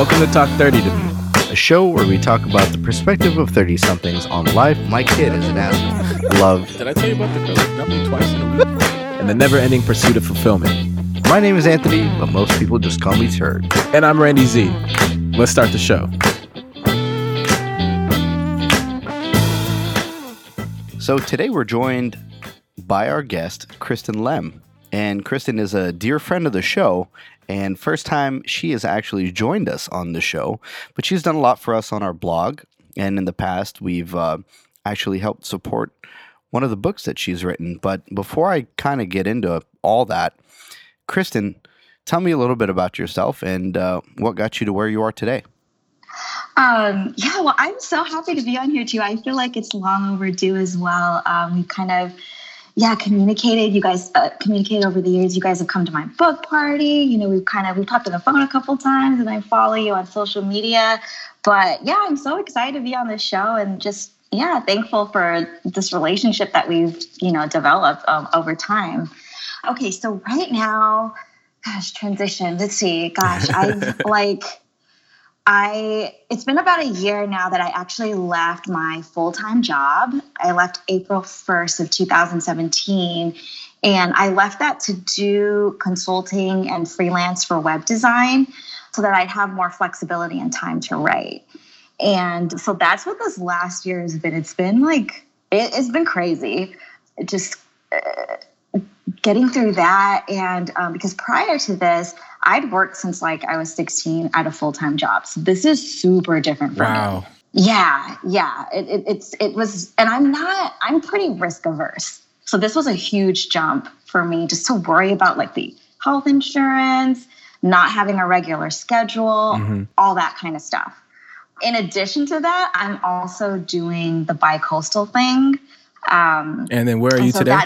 Welcome to Talk 30 to Me. a show where we talk about the perspective of 30 somethings on life. My kid is an asshole. Love. Did I tell you about the girl that dumped me twice in a week? And the never ending pursuit of fulfillment. My name is Anthony, but most people just call me Turk. And I'm Randy Z. Let's start the show. So today we're joined by our guest, Kristen Lem. And Kristen is a dear friend of the show, and first time she has actually joined us on the show. But she's done a lot for us on our blog, and in the past we've uh, actually helped support one of the books that she's written. But before I kind of get into all that, Kristen, tell me a little bit about yourself and uh, what got you to where you are today. Um, yeah, well, I'm so happy to be on here too. I feel like it's long overdue as well. Um, we kind of, yeah, communicated. You guys uh, communicated over the years. You guys have come to my book party. You know, we've kind of we've talked on the phone a couple times, and I follow you on social media. But yeah, I'm so excited to be on this show and just yeah, thankful for this relationship that we've you know developed um, over time. Okay, so right now, gosh, transition. Let's see. Gosh, I like I it's been about a year now that I actually left my full-time job. I left April 1st of 2017 and I left that to do consulting and freelance for web design so that I'd have more flexibility and time to write. And so that's what this last year has been. It's been like it, has been crazy. Just uh, getting through that and um, because prior to this I'd worked since like I was 16 at a full time job. So this is super different for Wow. me. Yeah, yeah. It, it, it's it was, and I'm not. I'm pretty risk averse. So this was a huge jump for me just to worry about like the health insurance, not having a regular schedule, Mhm. all that kind of stuff. In addition to that, I'm also doing the bi-coastal thing. Um, And then where are you so today?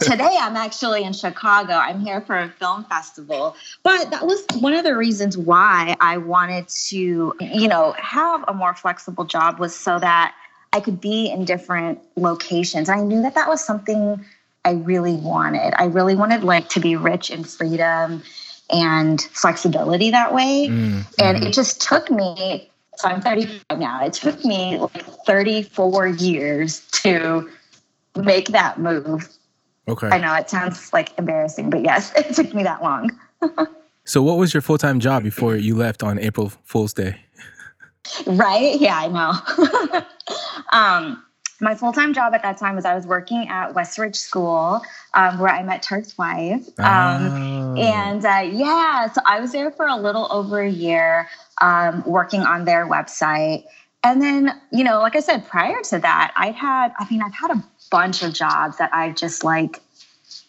today I'm actually in Chicago. I'm here for a film festival. But that was one of the reasons why I wanted to, you know, have a more flexible job was so that I could be in different locations. I knew that that was something I really wanted. I really wanted like to be rich in freedom and flexibility that way. Mm, And mhm. it just took me, so I'm 35 now, it took me like 34 years to make that move. okay. I know it sounds like embarrassing, but yes, it took me that long. So, what was your full time job before you left on April Fool's Day? Right? Yeah, I know. um, my full time job at that time was I was working at Westridge School, um, where I met Turk's wife. Um, Oh. And uh, yeah, so I was there for a little over a year um, working on their website. And then, you know, like I said, prior to that, I'd had, I mean, I've had a bunch of jobs that I've just like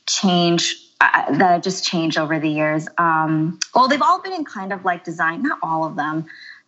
changed, uh, that have just changed over the years. Um, well, they've all been in kind of like design, not all of them.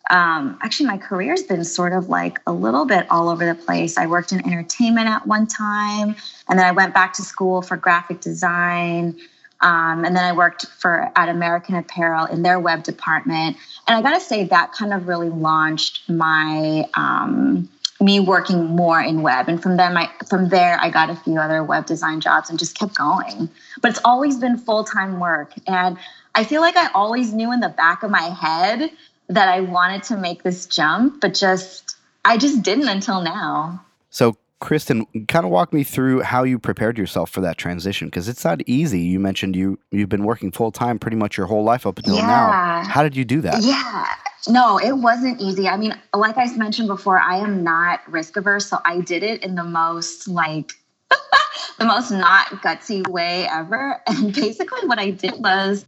Um, actually, my career's been sort of like a little bit all over the place. I worked in entertainment at one time, and then I went back to school for graphic design. Um, and then I worked for at American Apparel in their web department. And I got to say that kind of really launched my um, me working more in web. And from then, I from there, I got a few other web design jobs and just kept going. But it's always been full time work, and I feel like I always knew in the back of my head that I wanted to make this jump, but just I just didn't until now. So, Kristen, kind of walk me through how you prepared yourself for that transition because it's not easy. You mentioned you you've been working full time pretty much your whole life up until Yeah. now. How did you do that? Yeah. No, it wasn't easy. I mean, like I mentioned before, I am not risk averse, so I did it in the most like the most not gutsy way ever. And basically what I did was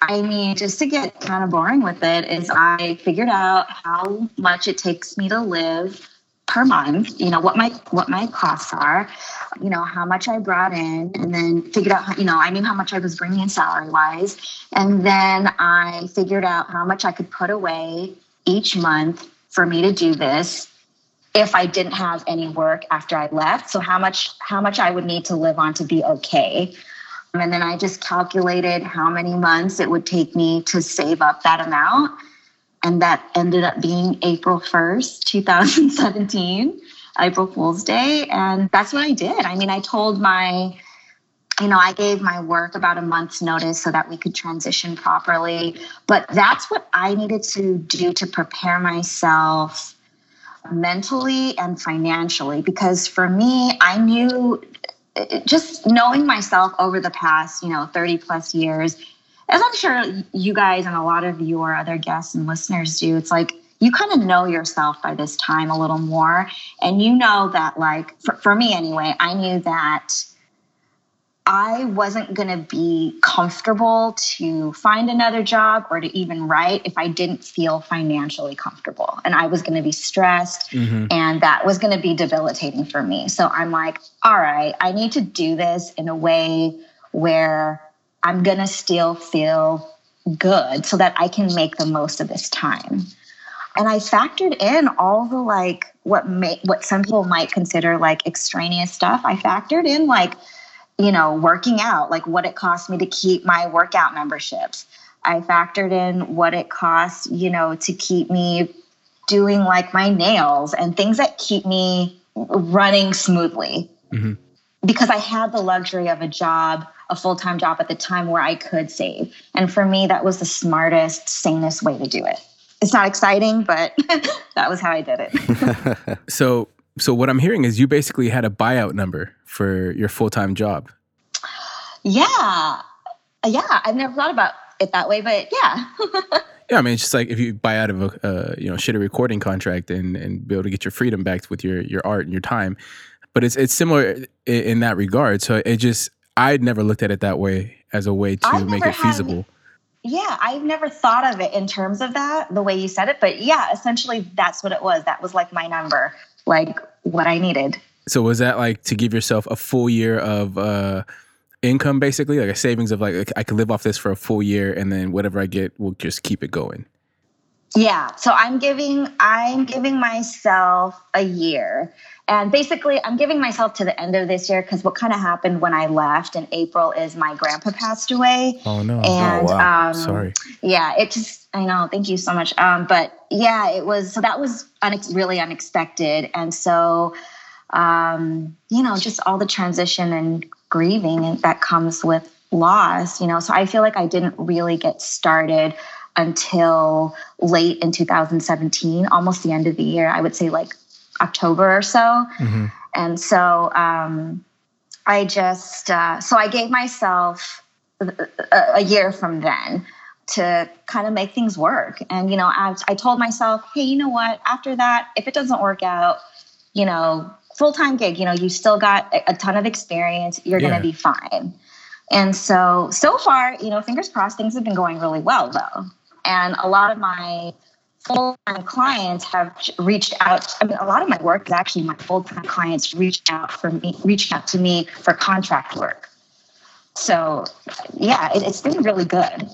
I mean, just to get kind of boring with it, is I figured out how much it takes me to live per month. You know what my what my costs are. You know how much I brought in, and then figured out. how- You know, I knew how much I was bringing in salary wise, and then I figured out how much I could put away each month for me to do this if I didn't have any work after I left. So how much how much I would need to live on to be okay. And then I just calculated how many months it would take me to save up that amount. And that ended up being April 1st, 2017, April Fool's Day. And that's what I did. I mean, I told my you know, I gave my work about a month's notice so that we could transition properly. But that's what I needed to do to prepare myself mentally and financially. Because for me, I knew just knowing myself over the past, you know, 30 plus years, as I'm sure you guys and a lot of your other guests and listeners do, it's like you kind of know yourself by this time a little more. And you know that, like, for, for me anyway, I knew that I wasn't going to be comfortable to find another job or to even write if I didn't feel financially comfortable. And I was going to be stressed mm-hmm. and that was going to be debilitating for me. So I'm like, all right, I need to do this in a way where I'm going to still feel good so that I can make the most of this time. And I factored in all the like what may, what some people might consider like extraneous stuff. I factored in like you know, working out, like what it cost me to keep my workout memberships. I factored in what it costs, you know, to keep me doing like my nails and things that keep me running smoothly. Mm-hmm. Because I had the luxury of a job, a full time job at the time where I could save. And for me, that was the smartest, sanest way to do it. It's not exciting, but that was how I did it. so, so what I'm hearing is you basically had a buyout number for your full time job. Yeah, yeah. I've never thought about it that way, but yeah. yeah, I mean, it's just like if you buy out of a uh, you know shitty recording contract and and be able to get your freedom back with your your art and your time, but it's it's similar in, in that regard. So it just I'd never looked at it that way as a way to I've make it feasible. Had, yeah, I've never thought of it in terms of that, the way you said it. But yeah, essentially, that's what it was. That was like my number, like what I needed. So was that like to give yourself a full year of uh, income, basically, like a savings of like I could live off this for a full year, and then whatever I get, we'll just keep it going. Yeah. So I'm giving I'm giving myself a year. And basically, I'm giving myself to the end of this year because what kind of happened when I left in April is my grandpa passed away. Oh no! And oh, wow. um, sorry. Yeah, it just I know. Thank you so much. Um, but yeah, it was so that was unex- really unexpected, and so um, you know, just all the transition and grieving that comes with loss. You know, so I feel like I didn't really get started until late in 2017, almost the end of the year. I would say like October or so. Mm-hmm. And so um, I just, uh, so I gave myself a, a, year from then to kind of make things work. And, you know, I, I told myself, hey, you know what? After that, if it doesn't work out, you know, full time gig, you know, you still got a, ton of experience. You're yeah. going to be fine. And so, so far, you know, fingers crossed, things have been going really well, though. And a lot of my full-time clients have reached out. I mean, a lot of my work is actually my full-time clients reached out for me, reached out to me for contract work. So, yeah, it, it's been really good.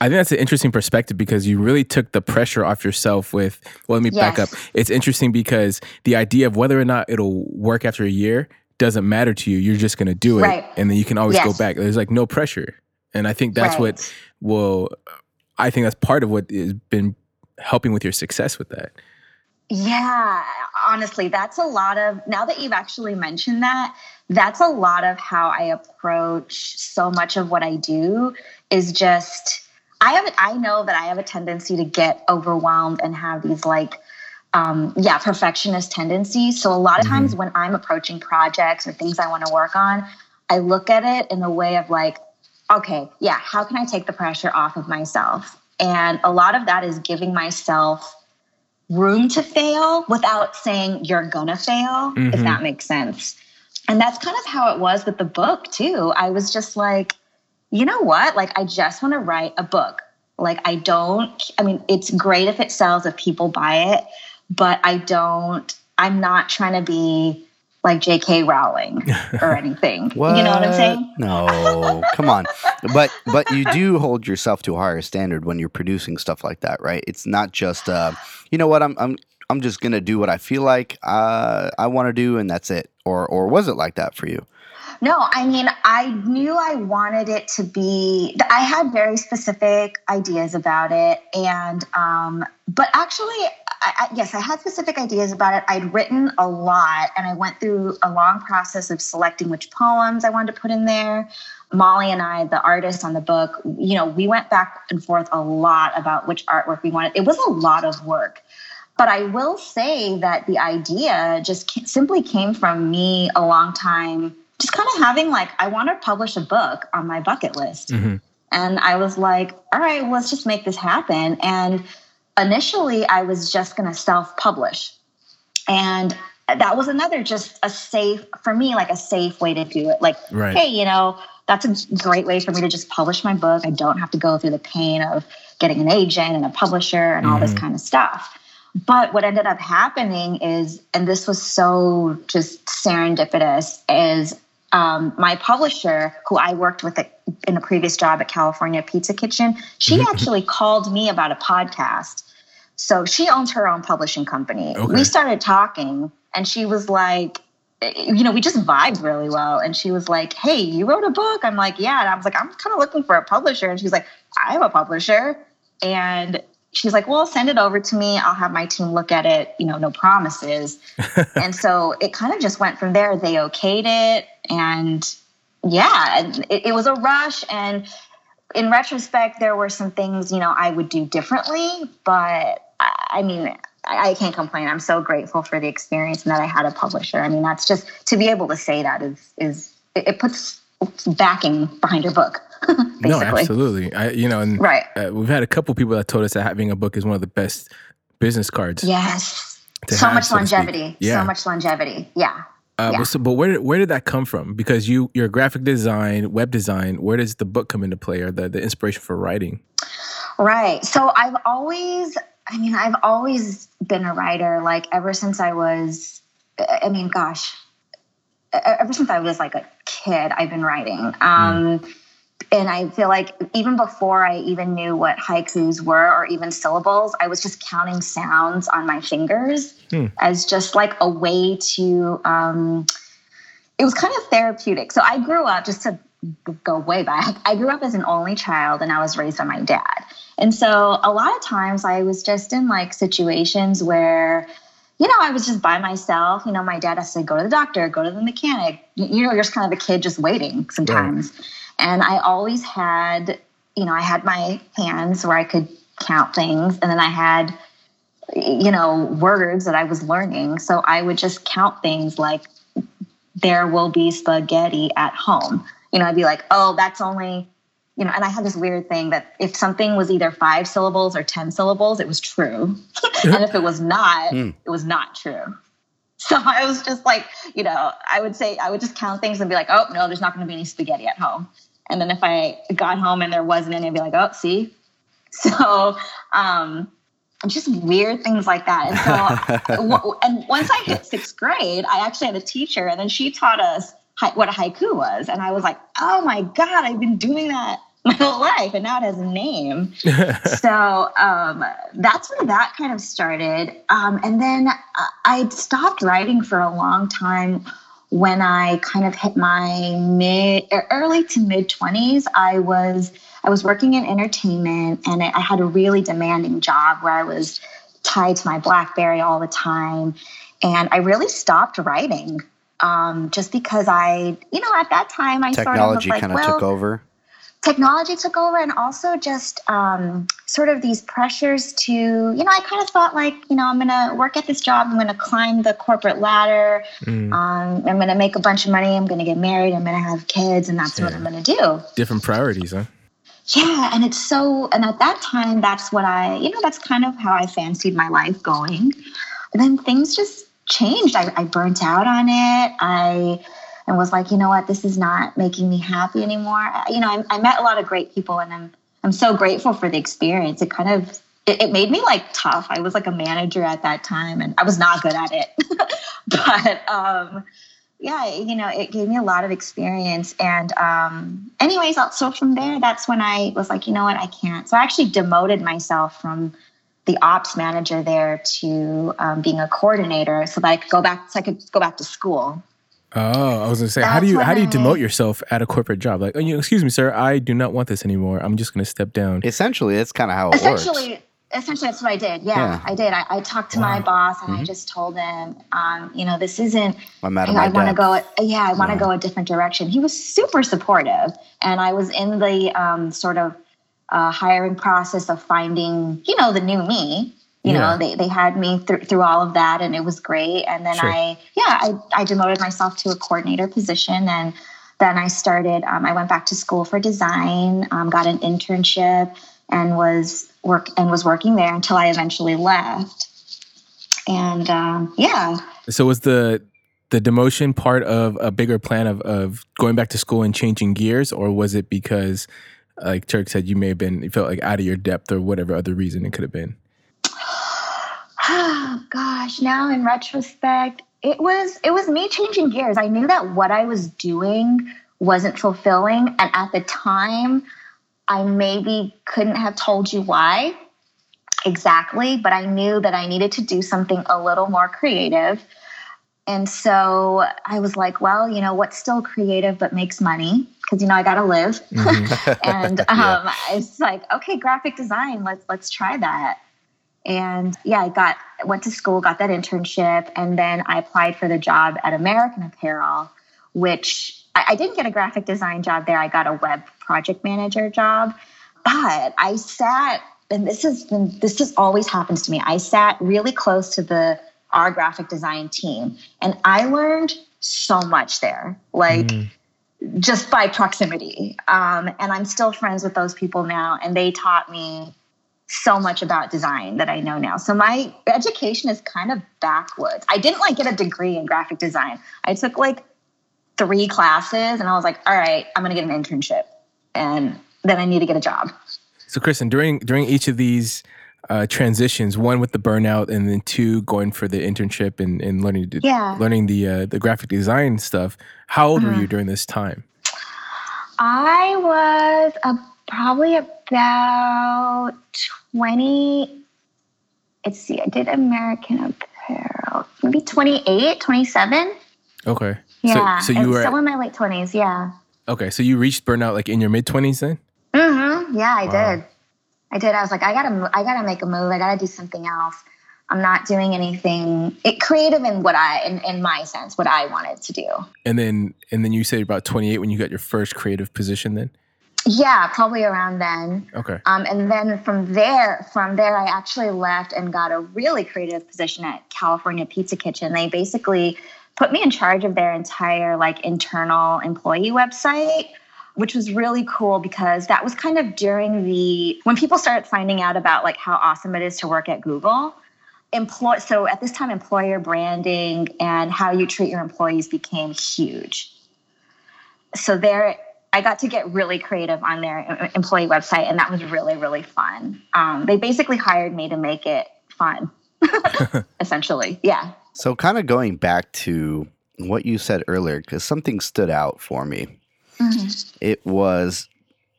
I think that's an interesting perspective because you really took the pressure off yourself with, well, let me yes. back up. It's interesting because the idea of whether or not it'll work after a year doesn't matter to you. You're just going to do it. Right. And then you can always yes. go back. There's like no pressure. And I think that's right. what will, I think that's part of what has been helping with your success with that. Yeah, honestly, that's a lot of, now that you've actually mentioned that, that's a lot of how I approach so much of what I do is just, I have, I know that I have a tendency to get overwhelmed and have these like, um, yeah, perfectionist tendencies. So a lot of times mm-hmm. when I'm approaching projects or things I want to work on, I look at it in a way of like, okay, yeah, how can I take the pressure off of myself? And a lot of that is giving myself room to fail without saying you're gonna fail, mm-hmm. if that makes sense. And that's kind of how it was with the book, too. I was just like, you know what? Like, I just wanna write a book. Like, I don't, I mean, it's great if it sells, if people buy it, but I don't, I'm not trying to be like J.K. Rowling or anything. you know what I'm saying? No, come on. But but you do hold yourself to a higher standard when you're producing stuff like that, right? It's not just uh, you know what I'm I'm I'm just gonna do what I feel like uh, I want to do, and that's it. Or or was it like that for you? No, I mean, I knew I wanted it to be. I had very specific ideas about it, and um, but actually, I, I, yes, I had specific ideas about it. I'd written a lot, and I went through a long process of selecting which poems I wanted to put in there. Molly and I, the artist on the book, you know, we went back and forth a lot about which artwork we wanted. It was a lot of work. But I will say that the idea just simply came from me a long time, just kind of having like, I want to publish a book on my bucket list. Mm-hmm. And I was like, all right, let's just make this happen. And initially, I was just going to self publish. And that was another just a safe, for me, like a safe way to do it. Like, right. hey, you know, that's a great way for me to just publish my book. I don't have to go through the pain of getting an agent and a publisher and all mm-hmm. this kind of stuff. But what ended up happening is, and this was so just serendipitous, is um, my publisher, who I worked with in a previous job at California Pizza Kitchen, she mm-hmm. actually called me about a podcast. So she owns her own publishing company. Okay. We started talking, and she was like, you know, we just vibed really well. And she was like, Hey, you wrote a book? I'm like, Yeah. And I was like, I'm kind of looking for a publisher. And she's like, I'm a publisher. And she's like, well, send it over to me. I'll have my team look at it, you know, no promises. and so it kind of just went from there. They okayed it. And yeah, it, it was a rush. And in retrospect, there were some things, you know, I would do differently. But I, I mean, I, can't complain. I'm so grateful for the experience and that I had a publisher. I mean, that's just to be able to say that is, is, it, it puts backing behind your book. no, absolutely. I, you know, and right. Uh, we've had a couple people that told us that having a book is one of the best business cards. Yes. So have, much so longevity. Yeah. So much longevity. Yeah. Uh, yeah. But, but where did, where did that come from? Because you you're graphic design, web design. Where does the book come into play, or the the inspiration for writing? Right. So I've always, I mean, I've always been a writer. Like ever since I was, I mean, gosh, ever since I was like a kid, I've been writing. Um, mm. And I feel like even before I even knew what haikus were or even syllables, I was just counting sounds on my fingers mm. as just like a way to, um, it was kind of therapeutic. So I grew up, just to go way back, I grew up as an only child and I was raised by my dad. And so a lot of times I was just in like situations where you know, I was just by myself. You know, my dad has to go to the doctor, go to the mechanic. You know, you're just kind of a kid just waiting sometimes. Right. And I always had, you know, I had my hands where I could count things. And then I had, you know, words that I was learning. So I would just count things like, there will be spaghetti at home. You know, I'd be like, oh, that's only you know, and I had this weird thing that if something was either five syllables or 10 syllables, it was true. and if it was not, mm. it was not true. So I was just like, you know, I would say, I would just count things and be like, oh, no, there's not going to be any spaghetti at home. And then if I got home and there wasn't any, I'd be like, oh, see? So, um, just weird things like that. And so, and once I hit sixth grade, I actually had a teacher, and then she taught us what a haiku was. And I was like, oh my God, I've been doing that my whole life and now it has a name. so um, that's where that kind of started. Um, and then I stopped writing for a long time when I kind of hit my mid early to mid 20s. I was I was working in entertainment and I had a really demanding job where I was tied to my BlackBerry all the time. And I really stopped writing um, just because I, you know, at that time I technology sort of kind of well, took over. Technology took over, and also just um, sort of these pressures to, you know, I kind of thought like, you know, I'm going to work at this job, I'm going to climb the corporate ladder, mm. um, I'm going to make a bunch of money, I'm going to get married, I'm going to have kids, and that's yeah. what I'm going to do. Different priorities, huh? Yeah, and it's so, and at that time, that's what I, you know, that's kind of how I fancied my life going. And then things just changed. I, I burnt out on it. I and was like, you know what, this is not making me happy anymore. You know, I, I met a lot of great people, and I'm I'm so grateful for the experience. It kind of it, it, made me like tough. I was like a manager at that time, and I was not good at it. but um, yeah, you know, it gave me a lot of experience. And um, anyways, so from there, that's when I was like, you know what, I can't. So I actually demoted myself from the ops manager there to um, being a coordinator so that I could go back so I could go back to school. Oh, I was gonna say, That's how do you how do you demote yourself at a corporate job? Like, oh, you excuse me, sir, I do not want this anymore. I'm just gonna step down. Essentially, that's kind of how it Essentially, works. essentially that's what I did. Yeah, yeah. I did. I, I talked to wow. my boss and mm-hmm. I just told him, um, you know, this isn't. I'm I, I want to go. Yeah, I want to go a different direction. He was super supportive, and I was in the um, sort of uh, hiring process of finding, you know, the new me. You yeah. know, they, they had me th- through all of that, and it was great. And then sure. I, yeah, I, I demoted myself to a coordinator position, and then I started. Um, I went back to school for design, um, got an internship, and was work and was working there until I eventually left. And um, yeah. So was the the demotion part of a bigger plan of, of going back to school and changing gears, or was it because, like Turk said, you may have been you felt like out of your depth or whatever other reason it could have been? Oh gosh, now in retrospect, it was it was me changing gears. I knew that what I was doing wasn't fulfilling, and at the time, I maybe couldn't have told you why exactly, but I knew that I needed to do something a little more creative. And so I was like, well, you know, what's still creative but makes money? Because you know I got to live. Mm-hmm. and um, yeah. it's like, okay, graphic design. Let's let's try that. And yeah, I got went to school, got that internship, and then I applied for the job at American Apparel, which I, I didn't get a graphic design job there. I got a web project manager job. But I sat, and this is this just always happens to me. I sat really close to the our graphic design team, and I learned so much there. Like. Mm just by proximity. Um, and I'm still friends with those people now, and they taught me so much about design that I know now. So my education is kind of backwoods. I didn't like get a degree in graphic design. I took like three classes and I was like, all right, I'm going to get an internship and then I need to get a job. So, Kristen, during during each of these uh, transitions, one with the burnout, and then two going for the internship and, and learning to, yeah. learning the uh, the graphic design stuff. How old were you during this time? I was a, probably about twenty. Let's see, I did American Apparel, maybe 28, 27. Okay. Yeah. So, so you were still in my late twenties. Yeah. Okay, so you reached burnout like in your mid twenties then? Mm-hmm. Yeah, I wow. did. I did. I was like, I gotta, I gotta make a move. I gotta do something else. I'm not doing anything it, creative in what I, in, in my sense, what I wanted to do. And then, and then you said about 28 when you got your first creative position. Then. Yeah, probably around then. Okay. Um, and then from there, from there, I actually left and got a really creative position at California Pizza Kitchen. They basically put me in charge of their entire like internal employee website which was really cool because that was kind of during the when people started finding out about like how awesome it is to work at Google. Employ so at this time employer branding and how you treat your employees became huge. So there I got to get really creative on their employee website and that was really really fun. Um, they basically hired me to make it fun. essentially. Yeah. So, kind of going back to what you said earlier, because something stood out for me. Mm-hmm. It was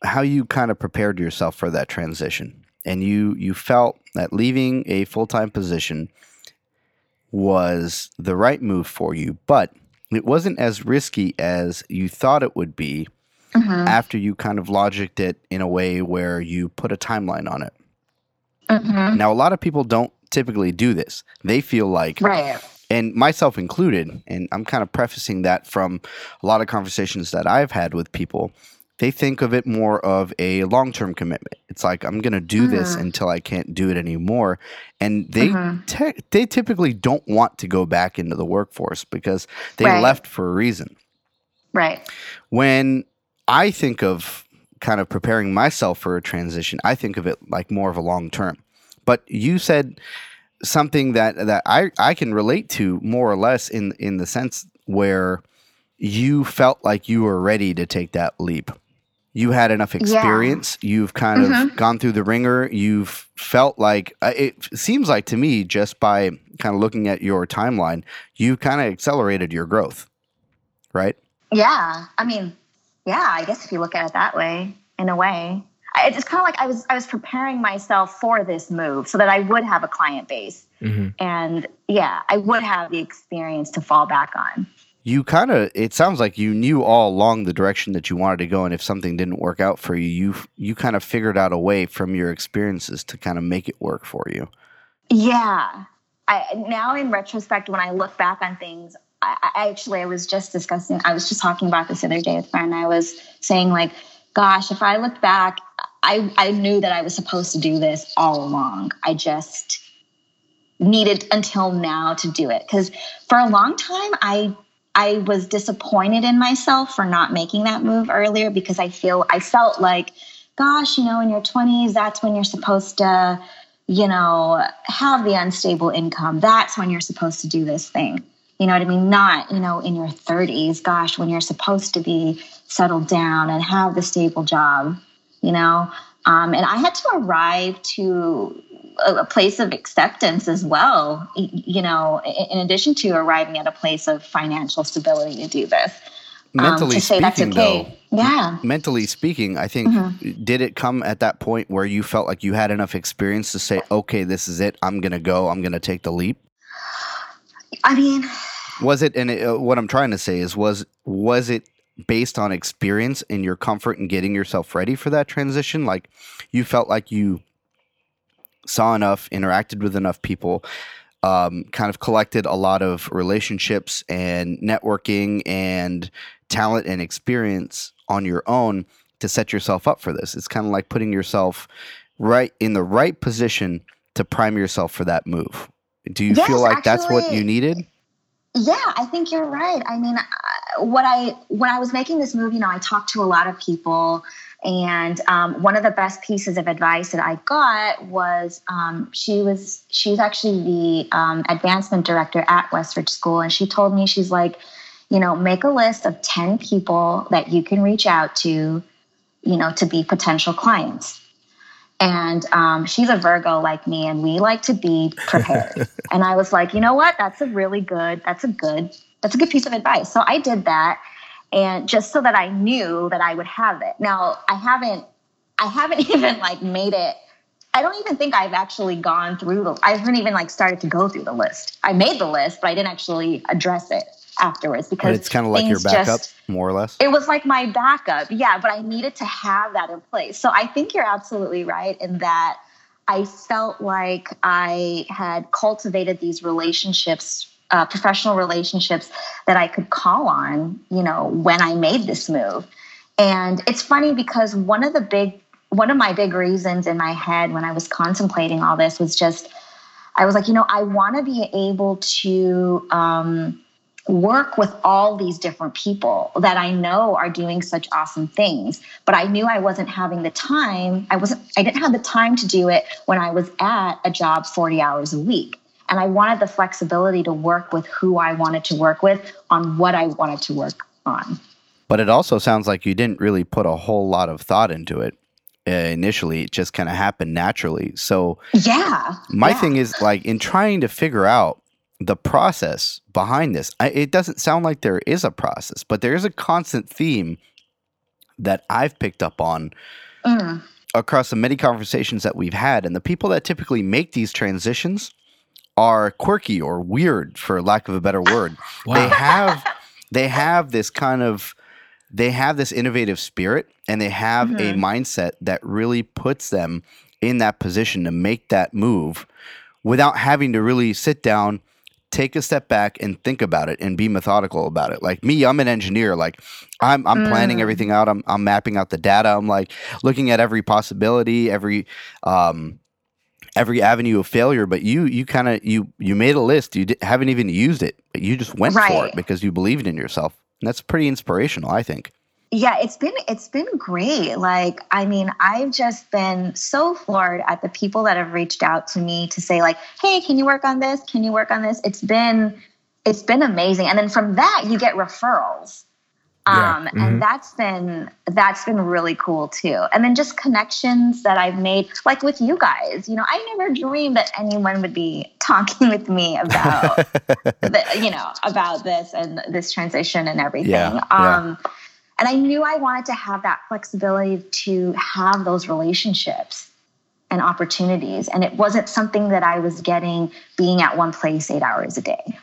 how you kind of prepared yourself for that transition, and you you felt that leaving a full time position was the right move for you, but it wasn't as risky as you thought it would be mm-hmm. after you kind of logicked it in a way where you put a timeline on it. Mm-hmm. Now, a lot of people don't typically do this. They feel like, right. and myself included, and I'm kind of prefacing that from a lot of conversations that I've had with people. They think of it more of a long term commitment. It's like I'm going to do mm-hmm. this until I can't do it anymore, and they mm-hmm. te- they typically don't want to go back into the workforce because they right. left for a reason. Right. When I think of kind of preparing myself for a transition, I think of it like more of a long term. But you said something that that I, I can relate to more or less in in the sense where you felt like you were ready to take that leap. You had enough experience. Yeah. You've kind mm-hmm. of gone through the wringer. You've felt like uh, it seems like to me, just by kind of looking at your timeline, you kind of accelerated your growth, right? Yeah. I mean, yeah, I guess if you look at it that way, in a way it's kind of like I was I was preparing myself for this move so that I would have a client base, mm-hmm. and yeah, I would have the experience to fall back on. you kind of it sounds like you knew all along the direction that you wanted to go and if something didn't work out for you you you kind of figured out a way from your experiences to kind of make it work for you yeah I, now in retrospect when i look back on things I, I actually i was just discussing i was just talking about this the other day with friend i was saying like gosh if i look back i i knew that i was supposed to do this all along i just needed until now to do it because for a long time i I was disappointed in myself for not making that move earlier because I feel I felt like, gosh, you know, in your 20s, that's when you're supposed to, you know, have the unstable income. That's when you're supposed to do this thing. You know what I mean? Not, you know, in your 30s, gosh, when you're supposed to be settled down and have the stable job, you know? Um, and I had to arrive to a, place of acceptance as well, you know, in addition to arriving at a place of financial stability to do this. Um, mentally um, speaking, okay. though, yeah. Mentally speaking, I think mm-hmm. did it come at that point where you felt like you had enough experience to say, "Okay, this is it. I'm gonna go. I'm gonna take the leap." I mean, was it? And it, uh, what I'm trying to say is, was was it based on experience and your comfort in getting yourself ready for that transition? Like, you felt like you saw enough, interacted with enough people, um, kind of collected a lot of relationships and networking and talent and experience on your own to set yourself up for this. It's kind of like putting yourself right in the right position to prime yourself for that move. Do you yes, feel like actually, that's what you needed? Yeah, I think you're right. I mean, what I when I was making this movie, you know, I talked to a lot of people and um, one of the best pieces of advice that I got was um, she was she's actually the um, advancement director at Westridge School, and she told me she's like, you know, make a list of ten people that you can reach out to, you know, to be potential clients. And um, she's a Virgo like me, and we like to be prepared. and I was like, you know what? That's a really good. That's a good. That's a good piece of advice. So I did that and just so that I knew that I would have it. Now, I haven't I haven't even like made it I don't even think I've actually gone through the I haven't even like started to go through the list. I made the list, but I didn't actually address it afterwards because but it's kind of like your backup just, more or less. It was like my backup. Yeah, but I needed to have that in place. So I think you're absolutely right in that I felt like I had cultivated these relationships uh, professional relationships that I could call on, you know, when I made this move. And it's funny because one of the big, one of my big reasons in my head when I was contemplating all this was just, I was like, you know, I want to be able to um, work with all these different people that I know are doing such awesome things. But I knew I wasn't having the time. I wasn't. I didn't have the time to do it when I was at a job forty hours a week. And I wanted the flexibility to work with who I wanted to work with on what I wanted to work on. But it also sounds like you didn't really put a whole lot of thought into it uh, initially. It just kind of happened naturally. So, yeah. My yeah. thing is like in trying to figure out the process behind this, I, it doesn't sound like there is a process, but there is a constant theme that I've picked up on. Mm. Across the many conversations that we've had, and the people that typically make these transitions are quirky or weird for lack of a better word. Wow. They have they have this kind of they have this innovative spirit and they have mm-hmm. a mindset that really puts them in that position to make that move without having to really sit down take a step back and think about it and be methodical about it. Like me, I'm an engineer. Like I'm I'm mm. planning everything out. I'm I'm mapping out the data. I'm like looking at every possibility, every um every avenue of failure but you you kind of you you made a list you haven't even used it but you just went right. for it because you believed in yourself and that's pretty inspirational i think yeah it's been it's been great like i mean i've just been so floored at the people that have reached out to me to say like hey can you work on this can you work on this it's been it's been amazing and then from that you get referrals yeah. Um, mm-hmm. and that's been that's been really cool too. And then just connections that I've made, like with you guys. You know, I never dreamed that anyone would be talking with me about, the, you know, about this and this transition and everything. Yeah. Um, yeah. And I knew I wanted to have that flexibility to have those relationships and opportunities. And it wasn't something that I was getting being at one place eight hours a day.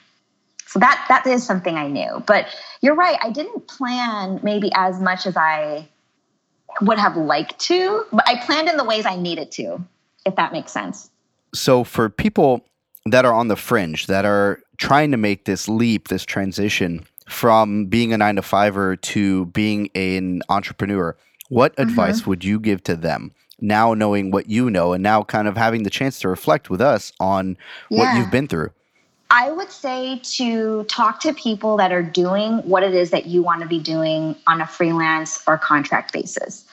So that that is something I knew. But you're right, I didn't plan maybe as much as I would have liked to, but I planned in the ways I needed to, if that makes sense. So for people that are on the fringe, that are trying to make this leap, this transition from being a nine to fiver to being an entrepreneur, what mm-hmm. advice would you give to them? Now knowing what you know and now kind of having the chance to reflect with us on yeah. what you've been through. I would say to talk to people that are doing what it is that you want to be doing on a freelance or contract basis.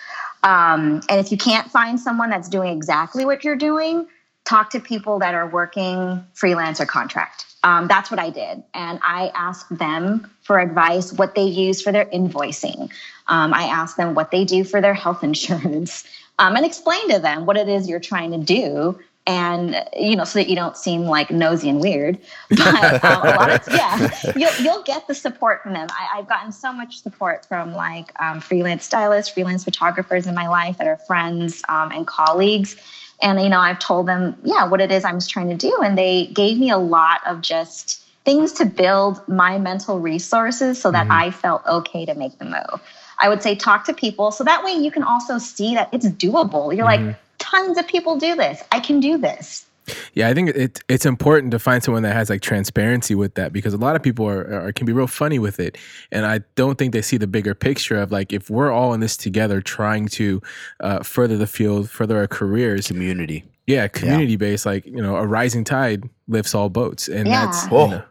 Um, and if you can't find someone that's doing exactly what you're doing, talk to people that are working freelance or contract. Um, that's what I did. And I asked them for advice, what they use for their invoicing. Um, I asked them what they do for their health insurance um, and explain to them what it is you're trying to do and you know so that you don't seem like nosy and weird but um, a lot of yeah you'll, you'll get the support from them I, have gotten so much support from like um, freelance stylists freelance photographers in my life that are friends um, and colleagues and you know i've told them yeah what it is i'm trying to do and they gave me a lot of just things to build my mental resources so that mm-hmm. i felt okay to make the move i would say talk to people so that way you can also see that it's doable you're mm-hmm. like tons of people do this. I can do this. Yeah, I think it, it's important to find someone that has like transparency with that because a lot of people are, are, can be real funny with it, and I don't think they see the bigger picture of like if we're all in this together, trying to uh, further the field, further our careers, community. Yeah, community yeah. based. Like you know, a rising tide lifts all boats, and yeah. that's oh, you know,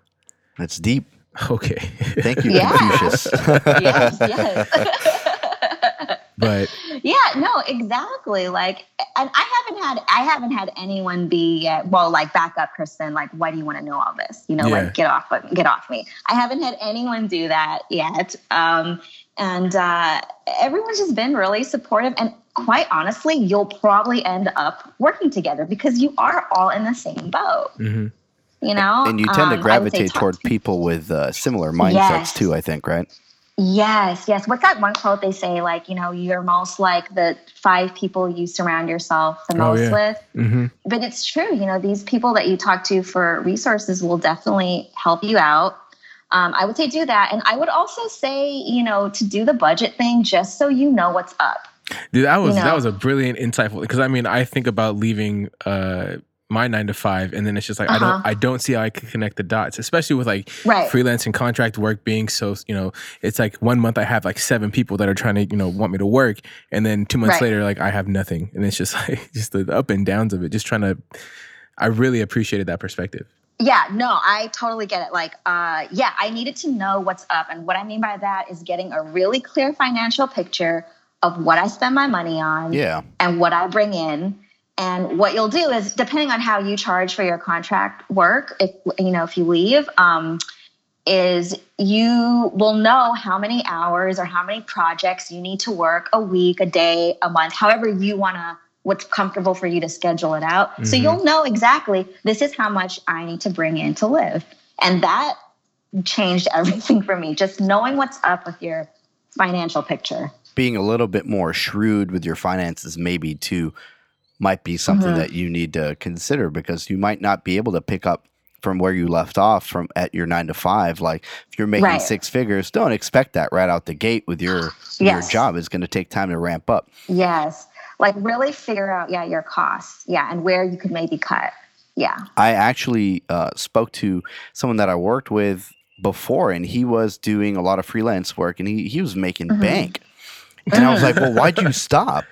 that's deep. Okay, thank you, Confucius. yes, yes. but yeah no exactly like and i haven't had i haven't had anyone be uh, well like back up kristen like why do you want to know all this you know yeah. like get off get off me i haven't had anyone do that yet um and uh everyone's just been really supportive and quite honestly you'll probably end up working together because you are all in the same boat mm-hmm. you know and you tend um, to gravitate toward people with uh, similar mindsets yes. too i think right Yes, yes. What's that one quote they say? Like, you know, you're most like the five people you surround yourself the oh, most yeah. with. Mm-hmm. But it's true. You know, these people that you talk to for resources will definitely help you out. Um, I would say do that. And I would also say, you know, to do the budget thing just so you know what's up. Dude, that was you know? that was a brilliant, insightful. Because I mean, I think about leaving uh, my nine to five and then it's just like uh-huh. i don't uh-huh. i don't see how i can connect the dots especially with like right. freelance and contract work being so you know it's like one month i have like seven people that are trying to you know want me to work and then two months right. later like i have nothing and it's just like just the up and downs of it just trying to i really appreciated that perspective yeah no i totally get it like uh yeah i needed to know what's up and what i mean by that is getting a really clear financial picture of what i spend my money on yeah and what i bring in and what you'll do is, depending on how you charge for your contract work, if you know if you leave, um, is you will know how many hours or how many projects you need to work a week, a day, a month, however you want to. What's comfortable for you to schedule it out. Mm-hmm. So you'll know exactly this is how much I need to bring in to live, and that changed everything for me. Just knowing what's up with your financial picture. Being a little bit more shrewd with your finances, maybe to might be something mm-hmm. that you need to consider because you might not be able to pick up from where you left off from at your nine to five. Like if you're making right. six figures, don't expect that right out the gate with your yes. your job. It's going to take time to ramp up. Yes, like really figure out yeah your costs, yeah, and where you could maybe cut. Yeah, I actually uh, spoke to someone that I worked with before, and he was doing a lot of freelance work, and he he was making mm-hmm. bank. And I was like, well, why'd you stop?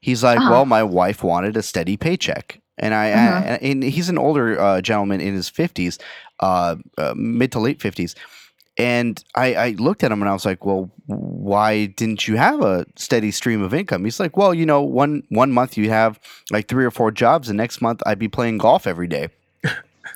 He's like, uh-huh. well, my wife wanted a steady paycheck. And I, uh-huh. I and he's an older uh, gentleman in his 50s, uh, uh, mid to late 50s. And I, I looked at him and I was like, well, why didn't you have a steady stream of income? He's like, well, you know, one one month you have like three or four jobs, and next month I'd be playing golf every day.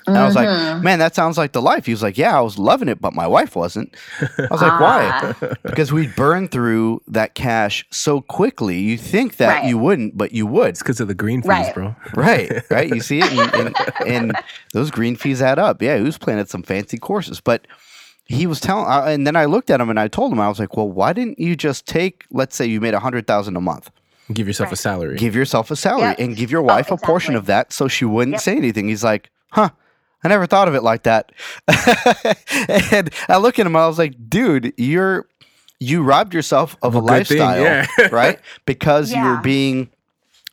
And I was like, mm-hmm. man, that sounds like the life. He was like, yeah, I was loving it, but my wife wasn't. I was like, why? Ah. because we burned through that cash so quickly. You think that right. you wouldn't, but you would. It's because of the green fees, right. bro. right, right. You see it, and, and, and, those green fees add up. Yeah, he was playing at some fancy courses, but he was telling, uh, and then I looked at him and I told him, I was like, well, why didn't you just take, let's say you made a hundred thousand a month. Give yourself right. a salary. Give yourself a salary yep. and give your wife oh, exactly. a portion of that so she wouldn't yep. say anything. He's like, huh, I never thought of it like that. and I look at him, I was like, dude, you're you robbed yourself of, of a, a lifestyle, thing, yeah. right? Because yeah. you were being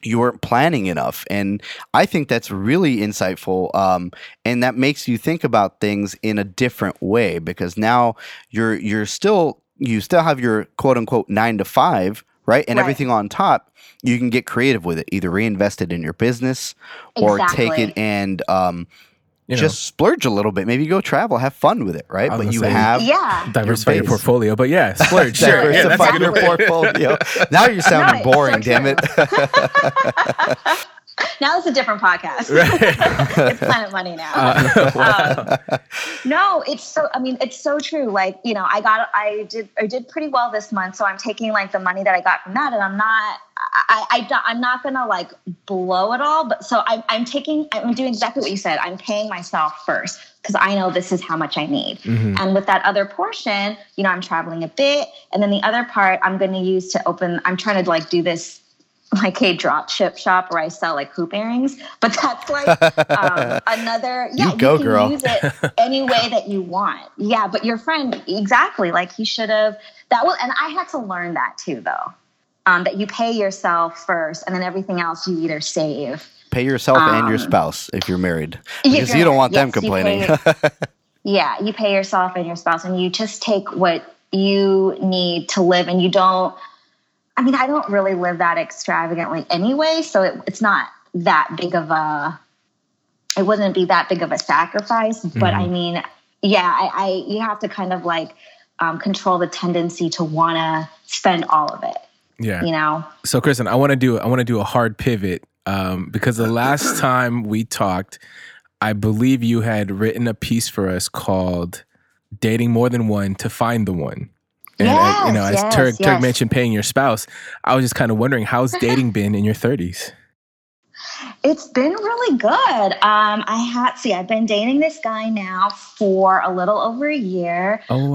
you weren't planning enough and i think that's really insightful um, and that makes you think about things in a different way because now you're you're still you still have your quote unquote nine to five right and right. everything on top you can get creative with it either reinvest it in your business or exactly. take it and um, you know, just splurge a little bit. Maybe go travel, have fun with it, right? But you say, have yeah. diversify your, your, portfolio. But yeah, splurge. sure, diversify yeah, your portfolio. now you're sounding no, boring. So damn it. now it's a different podcast. Right. it's Planet Money now. Uh, wow. um, no, it's so. I mean, it's so true. Like you know, I got, I did, I did pretty well this month, so I'm taking like the money that I got from that, and I'm not I, I, I'm not gonna like blow it all, but so I'm, I'm taking, I'm doing exactly what you said. I'm paying myself first because I know this is how much I need. Mm-hmm. And with that other portion, you know, I'm traveling a bit, and then the other part I'm going to use to open. I'm trying to like do this like a drop ship shop where I sell like hoop earrings, but that's like um, another. Yeah, you go, you can girl. use it any way that you want. Yeah, but your friend exactly like he should have. That was, and I had to learn that too, though um, that you pay yourself first and then everything else you either save. Pay yourself um, and your um, spouse if you're married because you don't want yes, them complaining. You pay, yeah, you pay yourself and your spouse and you just take what you need to live and you don't. I mean, I don't really live that extravagantly anyway, so it, it's not that big of a. It wouldn't be that big of a sacrifice, mm-hmm. but I mm-hmm. mean, yeah, I, I you have to kind of like um, control the tendency to want to spend all of it. Yeah. You know. So Kristen, I want to do I want to do a hard pivot um, because the last time we talked, I believe you had written a piece for us called "Dating More Than One to Find the One." And yes, uh, you know, as yes, Turk, yes. Turk mentioned paying your spouse, I was just kind of wondering how's dating been in your 30s? It's been really good. Um, I had see, I've been dating this guy now for a little over a year. Oh um,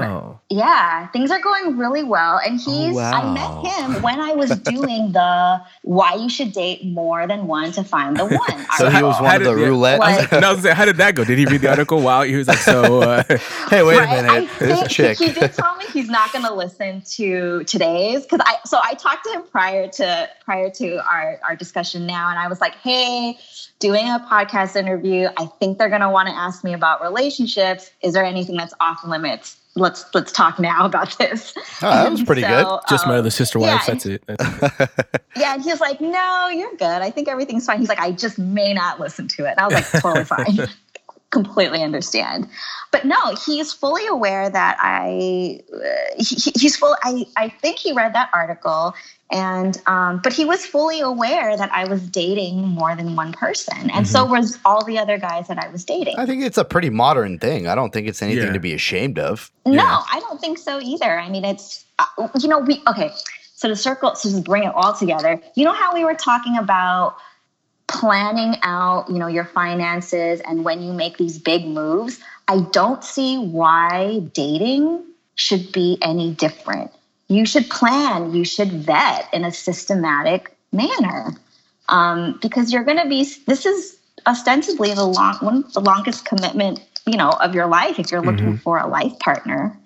wow! Um, yeah, things are going really well, and oh, he's. Oh, wow. I met him when I was doing the "Why You Should Date More Than One to Find the One." so he was one of the roulette. Like, no, saying, how did that go? Did he read the article? Wow, he was like, "So, uh, hey, wait right? a minute, there's a chick." He did tell me he's not going to listen to today's because I. So I talked to him prior to prior to our our discussion now, and I was like, "Hey." doing a podcast interview. I think they're going to want to ask me about relationships. Is there anything that's off limits? Let's let's talk now about this. Oh, that was pretty so, good. Just um, my other sister wives. Yeah, that's it. That's it. yeah, and he's like, "No, you're good. I think everything's fine." He's like, "I just may not listen to it." And I was like, "Totally fine." completely understand. But no, he's fully aware that I, uh, he, he's full. I, I think he read that article and, um, but he was fully aware that I was dating more than one person. And mm-hmm. so was all the other guys that I was dating. I think it's a pretty modern thing. I don't think it's anything yeah. to be ashamed of. No, yeah. I don't think so either. I mean, it's, uh, you know, we, okay. So to circle, so just bring it all together, you know how we were talking about, planning out, you know, your finances and when you make these big moves, I don't see why dating should be any different. You should plan, you should vet in a systematic manner. Um, because you're going to be this is ostensibly the long one the longest commitment, you know, of your life if you're looking mm-hmm. for a life partner.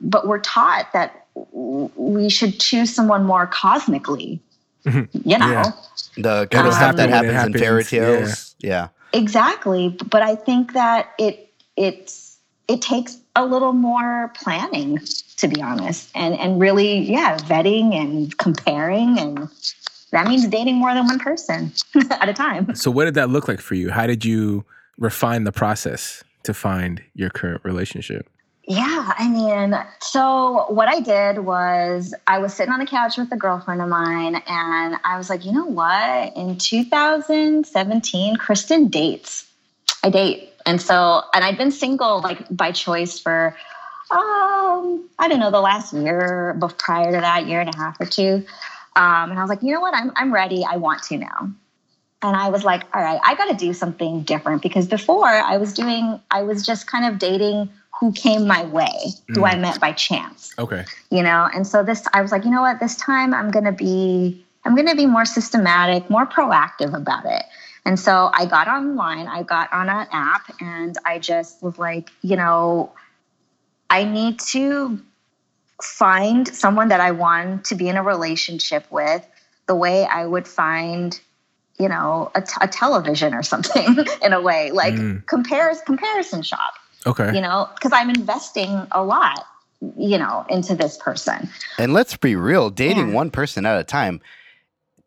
But we're taught that we should choose someone more cosmically. You know, yeah. the kind of um, stuff that happens, happens, in fairy tales. Yeah. yeah. Exactly. But I think that it it's it takes a little more planning, to be honest, and and really, yeah, vetting and comparing, and that means dating more than one person at a time. So, what did that look like for you? How did you refine the process to find your current relationship? Yeah, I mean, so what I did was I was sitting on the couch with a girlfriend of mine, and I was like, you know what? In 2017, Kristen dates. I date. And so, and I'd been single like by choice for, um, I don't know, the last year, but prior to that, year and a half or two. Um, and I was like, you know what? I'm, I'm ready. I want to now. And I was like, all right, I got to do something different because before I was doing, I was just kind of dating who came my way, who I mm. met by chance. Okay. You know, and so this, I was like, you know what, this time I'm going to be, I'm going to be more systematic, more proactive about it. And so I got online, I got on an app, and I just was like, you know, I need to find someone that I want to be in a relationship with the way I would find, you know, a, t- a television or something in a way, like mm. compares comparison shop. Okay. You know, because I'm investing a lot, you know, into this person. And let's be real, dating yeah. one person at a time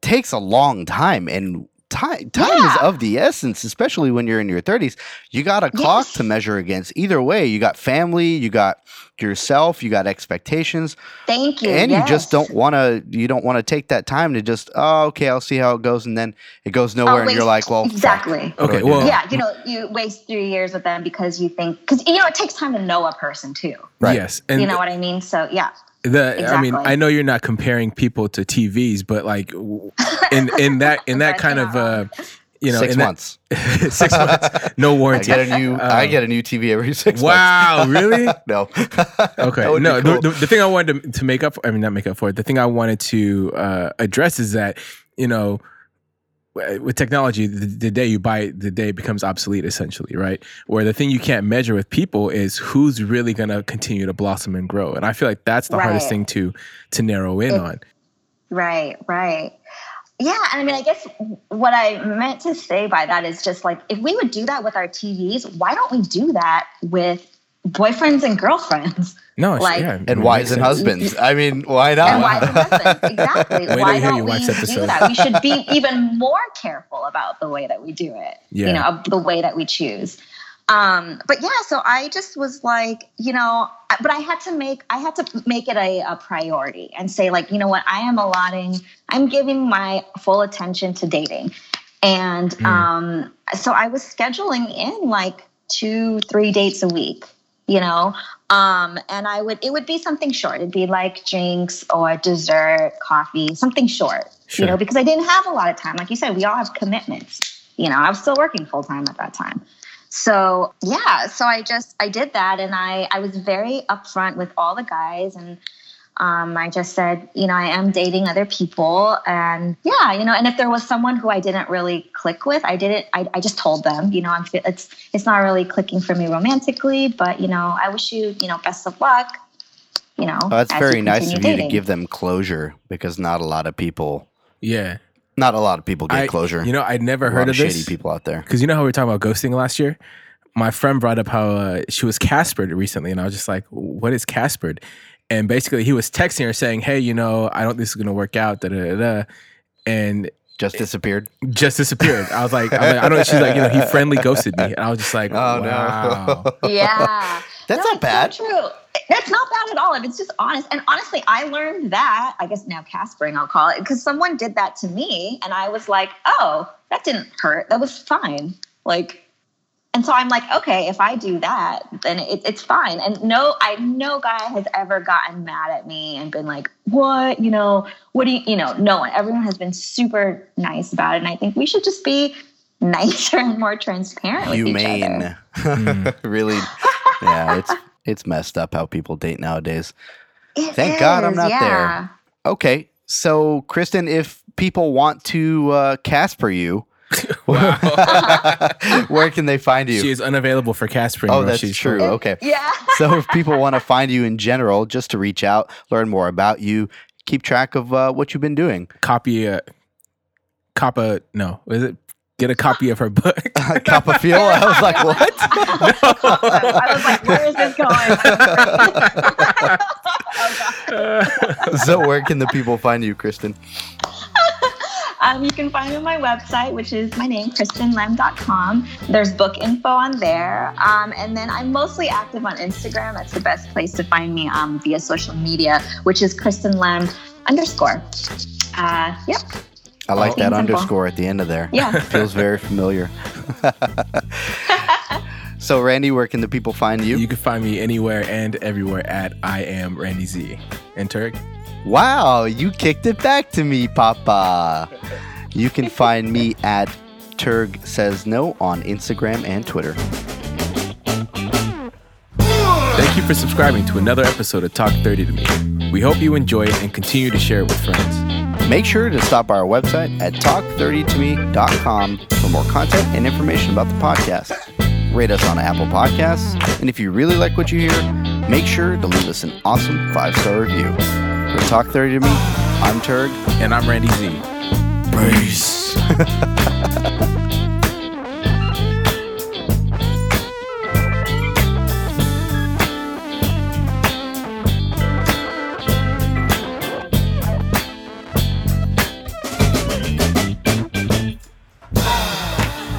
takes a long time and time time yeah. is of the essence especially when you're in your 30s you got a clock yes. to measure against. Either way you got family you got yourself you got expectations thank you and yes. you just don't want to you don't want to take that time to just oh okay i'll see how it goes and then it goes nowhere and you're like well exactly. Fuck. okay. well yeah you know you waste three years with them because you think because you know it takes time to know a person too. Right. Yes and you know what i mean? So yeah the exactly. I mean, I know you're not comparing people to TVs, but like in in that in that kind of uh you know, six months. That, six months, no warranty. I get a new. Um, I get a new TV every six. Wow, months. really? no. okay, no. Cool. The, the, the, thing I wanted to, to, make up, I mean, not make up for it. The thing I wanted to uh, address is that you know Uh, with technology, the, the, day you buy it, the day it becomes obsolete, essentially, right? Where the thing you can't measure with people is who's really going to continue to blossom and grow, and I feel like that's the right. hardest thing to to narrow in it, on. Right, right. Yeah, and I mean, I guess what I meant to say by that is just like if we would do that with our TVs, why don't we do that with boyfriends and girlfriends. No, like yeah, and wives and husbands. I mean, why not? And wives and husbands, exactly. why don't we do that? We should be even more careful about the way that we do it. Yeah. You know, the way that we choose. Um, but yeah, so I just was like, you know, but I had to make I had to make it a, a priority and say like, you know what, I am allotting, I'm giving my full attention to dating, and mm. um, so I was scheduling in like two, three dates a week you know? Um, and i would it would be something short. It'd be like drinks or dessert coffee something short sure. you know because i didn't have a lot of time. Like you said we all have commitments you know? I was still working full time at that time. So yeah so i just i did that and i i was very upfront with all the guys and um, I just said, you know, I am dating other people. And yeah, you know, and if there was someone who I didn't really click with, I didn't, I, I just told them, you know, I'm, it's, it's not really clicking for me romantically, but, you know, I wish you, you know, best of luck. You know, oh, that's very nice of dating. you to give them closure because not a lot of people. Yeah. Not a lot of people get I, closure. You know, I'd never heard of, of this. shady people out there. Because you know how we were talking about ghosting last year? My friend brought up how uh, she was Caspered recently, and I was just like, "What is Caspered?" And basically he was texting her saying, "Hey, you know, I don't think this is gonna work out." Da da da. And just disappeared. Just disappeared. I was like, I, was like, I don't know. She's like, you know, he friendly ghosted me, and I was just like, oh wow. no. yeah, that's no, not bad. So true. That's not bad at all. If it's just honest. And honestly, I learned that. I guess now Caspering, I'll call it, because someone did that to me, and I was like, oh, that didn't hurt. That was fine. Like and so I'm like, okay, if I do that, then it, it's fine. And no, I no guy has ever gotten mad at me and been like, what, you know, what do you, you know, no one. Everyone has been super nice about it. And I think we should just be nicer and more transparent Humane. with each other. Hmm. really, yeah, it's it's messed up how people date nowadays. It Thank is, God I'm not yeah. there. Okay, so Kristen, if people want to uh, Casper you, Where can they find you? She is unavailable for Casper. Oh, that's She's true. Okay. Yeah. so if people want to find you in general, just to reach out, learn more about you, keep track of uh, what you've been doing. Copy a, cop a, no, is it? Get a copy of her book. Coppa feel? I was like, what? I was like, where is this going? oh, so where can the people find you, Kristen? Um, you can find me on my website, which is my name, KristenLem.com. There's book info on there. Um, and then I'm mostly active on Instagram. That's the best place to find me um, via social media, which is Kristen Lem underscore. Uh, yep. I like that underscore at the end of there. Yeah. Feels very familiar. so, Randy, where can the people find you? You can find me anywhere and everywhere at I am Randy Z. And Turk? Wow, you kicked it back to me, Papa. You can find me at Turk Says No on Instagram and Twitter. Thank you for subscribing to another episode of Talk 30 to Me. We hope you enjoy it and continue to share it with friends. Make sure to stop by our website at talk30tome.com for more content and information about the podcast. Rate us on Apple Podcasts, and if you really like what you hear, make sure to leave us an awesome five star review. For Talk 30 to Me, I'm Turk. And I'm Randy Z. Peace.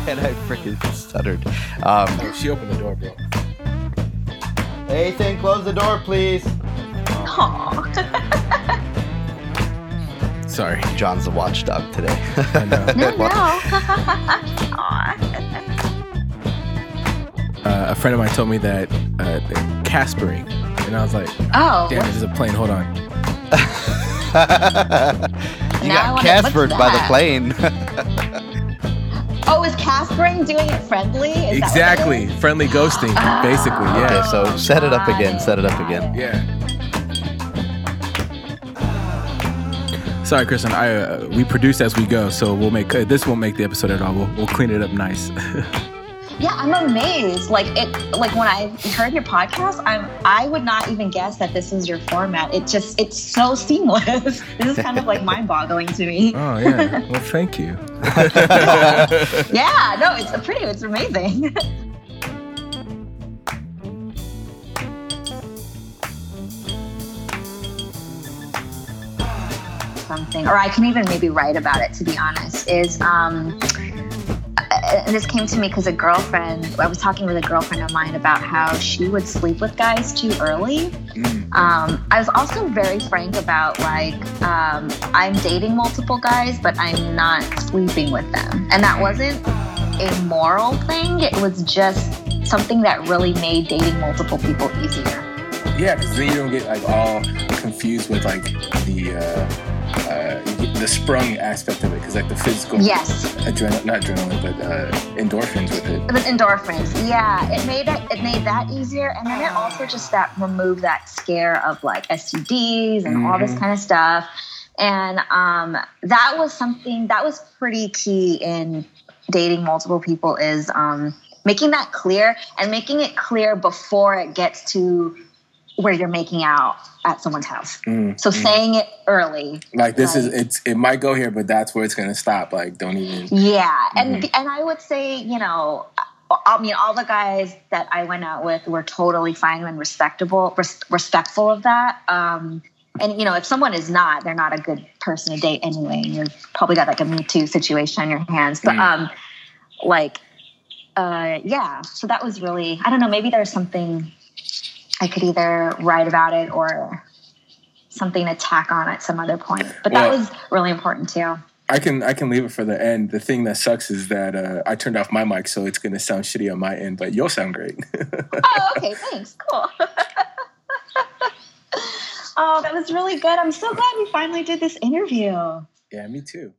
and I freaking stuttered. Um, Oh, she opened the door, bro. Ethan, close the door, please. Aw. Sorry. John's the watchdog today. I know. No, no. Uh, a friend of mine told me that uh, Caspering, and I was like, Oh, "Damn, there's a plane. Hold on." you Now got Caspered by the plane. oh, is Caspering doing it friendly? Is that what it exactly. Friendly ghosting, basically. Yeah. okay, so set it up again. Set it up again. Yeah. Sorry, Kristen. I uh, we produce as we go, so we'll make uh, this won't make the episode at all. We'll, we'll clean it up nice. Yeah, I'm amazed. Like it, like when I heard your podcast, I'm I would not even guess that this is your format. It just it's so seamless. this is kind of like mind-boggling to me. oh yeah. Well, thank you. Yeah, no, it's pretty. It's amazing. Something, or I can even maybe write about it. To be honest, is um, this came to me because a girlfriend. I was talking with a girlfriend of mine about how she would sleep with guys too early. Mm. Um, I was also very frank about like um, I'm dating multiple guys, but I'm not sleeping with them, and that wasn't a moral thing. It was just something that really made dating multiple people easier. Yeah, because then you don't get like all confused with like the uh, uh, the sprung aspect of it, because like the physical Yes, adrenaline, not adrenaline, but uh, endorphins with it. with endorphins. Yeah, it made it it made that easier, and then it also just that removed that scare of like STDs and all this Mhm. kind of stuff. And um, that was something that was pretty key in dating multiple people is um, making that clear and making it clear before it gets to where you're making out at someone's house. Mm, So mm. saying it early. like this is Right. it's it might go here, but that's where it's gonna stop. Like don't even. Yeah, and and I would say, you know, I mean, all the guys that I went out with were totally fine and respectable, res- respectful of that. Um, and you know, if someone is not, they're not a good person to date anyway. And you've probably got like a Me Too situation on your hands. But Mm. um, like, uh, yeah. So that was really, I don't know. Maybe there's something I could either write about it or something to tack on at some other point. But that Well- was really important too. I can I can leave it for the end. The thing that sucks is that uh, I turned off my mic, so it's gonna sound shitty on my end, but you'll sound great. oh, okay, thanks. Cool. oh, that was really good. I'm so glad we finally did this interview. yeah, me too.